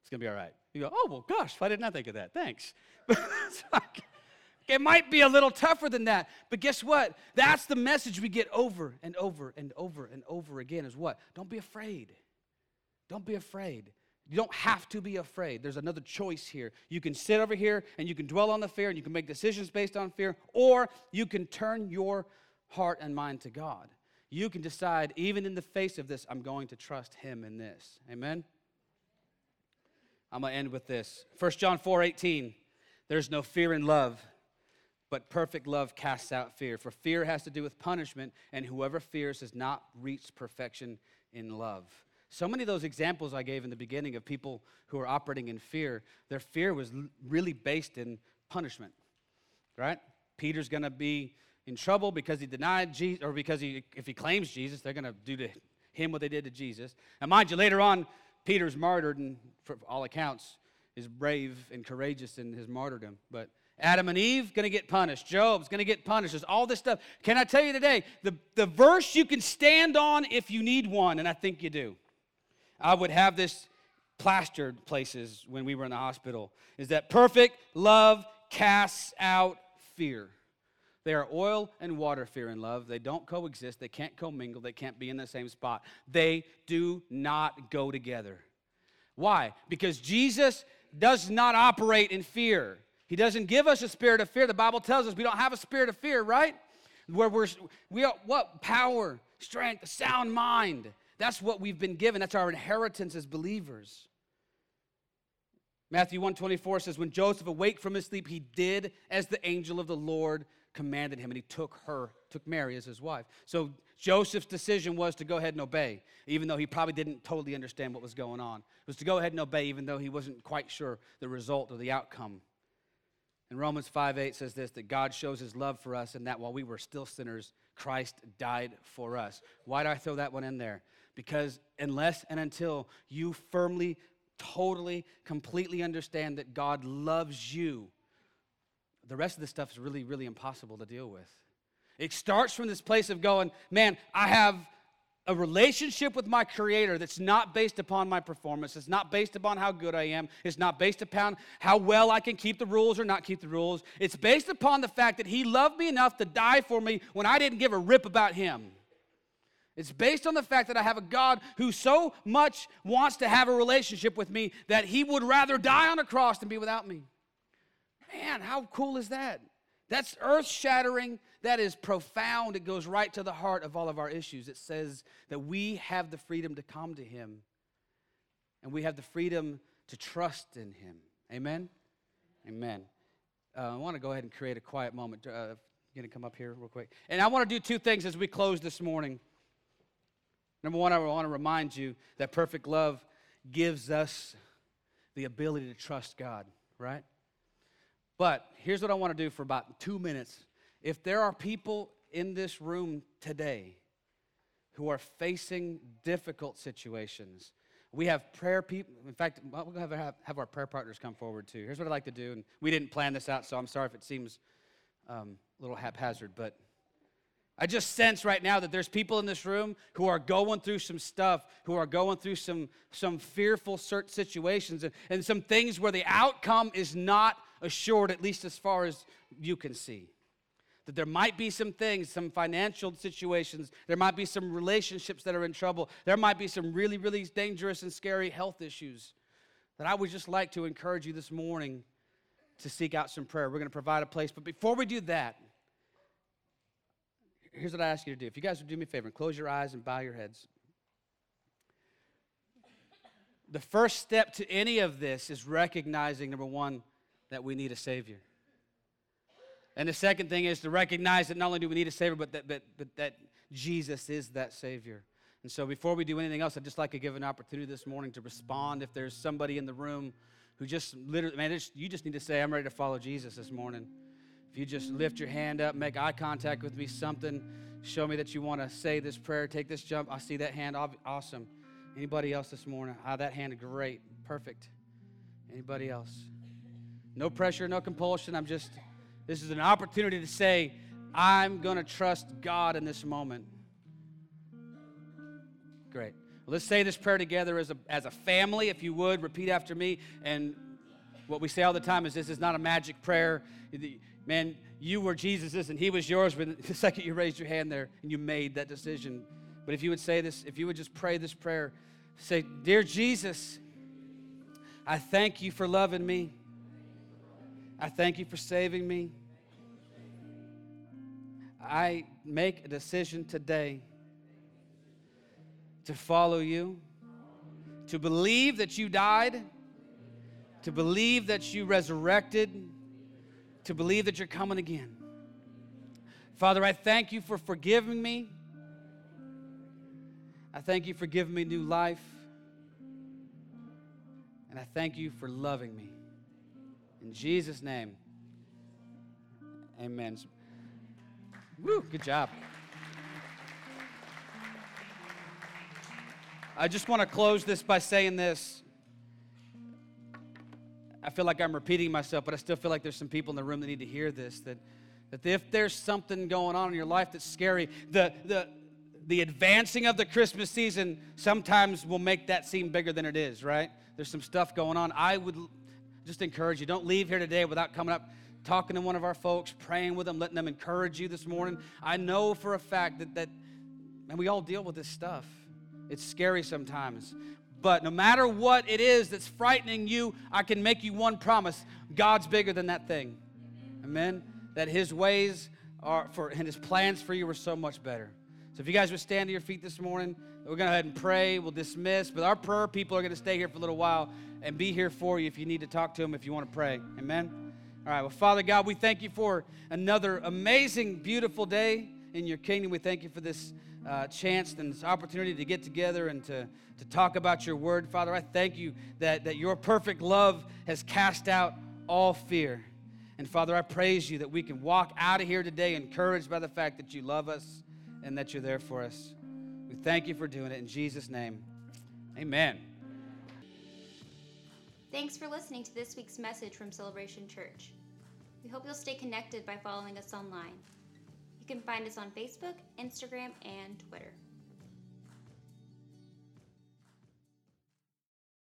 It's going to be all right. You go, oh, well, gosh, why didn't I think of that? Thanks. it might be a little tougher than that, but guess what? That's the message we get over and over and over and over again is what? Don't be afraid. Don't be afraid. You don't have to be afraid. There's another choice here. You can sit over here and you can dwell on the fear and you can make decisions based on fear, or you can turn your heart and mind to God. You can decide, even in the face of this, I'm going to trust Him in this. Amen? I'm going to end with this. 1 John 4 18. There's no fear in love, but perfect love casts out fear. For fear has to do with punishment, and whoever fears has not reached perfection in love. So many of those examples I gave in the beginning of people who are operating in fear, their fear was really based in punishment, right? Peter's going to be in trouble because he denied Jesus, or because he, if he claims Jesus, they're going to do to him what they did to Jesus. And mind you, later on, Peter's martyred, and for all accounts, is brave and courageous in his martyrdom. But Adam and Eve going to get punished. Job's going to get punished. There's all this stuff. Can I tell you today, the, the verse you can stand on if you need one, and I think you do. I would have this plastered places when we were in the hospital is that perfect love casts out fear. They are oil and water, fear and love. They don't coexist. They can't commingle. They can't be in the same spot. They do not go together. Why? Because Jesus does not operate in fear. He doesn't give us a spirit of fear. The Bible tells us we don't have a spirit of fear, right? Where we're, we are, what? Power, strength, sound mind. That's what we've been given. That's our inheritance as believers. Matthew 124 says, When Joseph awaked from his sleep, he did as the angel of the Lord commanded him, and he took her, took Mary as his wife. So Joseph's decision was to go ahead and obey, even though he probably didn't totally understand what was going on. It was to go ahead and obey, even though he wasn't quite sure the result or the outcome. And Romans 5 8 says this that God shows his love for us, and that while we were still sinners, Christ died for us. Why do I throw that one in there? Because unless and until you firmly, totally, completely understand that God loves you, the rest of this stuff is really, really impossible to deal with. It starts from this place of going, man, I have a relationship with my creator that's not based upon my performance it's not based upon how good i am it's not based upon how well i can keep the rules or not keep the rules it's based upon the fact that he loved me enough to die for me when i didn't give a rip about him it's based on the fact that I have a God who so much wants to have a relationship with me that he would rather die on a cross than be without me. Man, how cool is that? That's earth shattering. That is profound. It goes right to the heart of all of our issues. It says that we have the freedom to come to him and we have the freedom to trust in him. Amen? Amen. Uh, I want to go ahead and create a quiet moment. Uh, going to come up here real quick. And I want to do two things as we close this morning. Number one, I want to remind you that perfect love gives us the ability to trust God, right? But here's what I want to do for about two minutes. If there are people in this room today who are facing difficult situations, we have prayer people. In fact, we're going to have, have our prayer partners come forward too. Here's what I'd like to do. And we didn't plan this out, so I'm sorry if it seems um, a little haphazard, but I just sense right now that there's people in this room who are going through some stuff, who are going through some, some fearful situations and, and some things where the outcome is not assured, at least as far as you can see. That there might be some things, some financial situations, there might be some relationships that are in trouble, there might be some really, really dangerous and scary health issues. That I would just like to encourage you this morning to seek out some prayer. We're going to provide a place. But before we do that, here's what I ask you to do. If you guys would do me a favor and close your eyes and bow your heads. The first step to any of this is recognizing, number one, that we need a Savior. And the second thing is to recognize that not only do we need a Savior, but that, but, but that Jesus is that Savior. And so before we do anything else, I'd just like to give an opportunity this morning to respond. If there's somebody in the room who just literally, man, you just need to say, I'm ready to follow Jesus this morning. If you just lift your hand up, make eye contact with me, something, show me that you want to say this prayer, take this jump. I see that hand. Awesome. Anybody else this morning? Ah, that hand, great. Perfect. Anybody else? No pressure, no compulsion. I'm just, this is an opportunity to say, I'm going to trust God in this moment. Great. Let's say this prayer together as a, as a family, if you would. Repeat after me. And what we say all the time is this is not a magic prayer man, you were Jesus's and he was yours, but the second you raised your hand there and you made that decision. But if you would say this, if you would just pray this prayer, say, Dear Jesus, I thank you for loving me. I thank you for saving me. I make a decision today to follow you, to believe that you died, to believe that you resurrected to believe that you're coming again. Father, I thank you for forgiving me. I thank you for giving me new life. And I thank you for loving me. In Jesus' name, amen. Woo, good job. I just want to close this by saying this. I feel like I'm repeating myself, but I still feel like there's some people in the room that need to hear this. That, that if there's something going on in your life that's scary, the, the, the advancing of the Christmas season sometimes will make that seem bigger than it is, right? There's some stuff going on. I would just encourage you don't leave here today without coming up, talking to one of our folks, praying with them, letting them encourage you this morning. I know for a fact that, that and we all deal with this stuff. It's scary sometimes. But no matter what it is that's frightening you, I can make you one promise God's bigger than that thing. Amen? That His ways are for, and His plans for you are so much better. So if you guys would stand to your feet this morning, we're going to go ahead and pray. We'll dismiss. But our prayer people are going to stay here for a little while and be here for you if you need to talk to them, if you want to pray. Amen? All right. Well, Father God, we thank you for another amazing, beautiful day in your kingdom. We thank you for this uh, chance and this opportunity to get together and to, to talk about your word. Father, I thank you that, that your perfect love has cast out all fear. And Father, I praise you that we can walk out of here today encouraged by the fact that you love us and that you're there for us. We thank you for doing it in Jesus' name. Amen. Thanks for listening to this week's message from Celebration Church. We hope you'll stay connected by following us online. You can find us on Facebook, Instagram, and Twitter.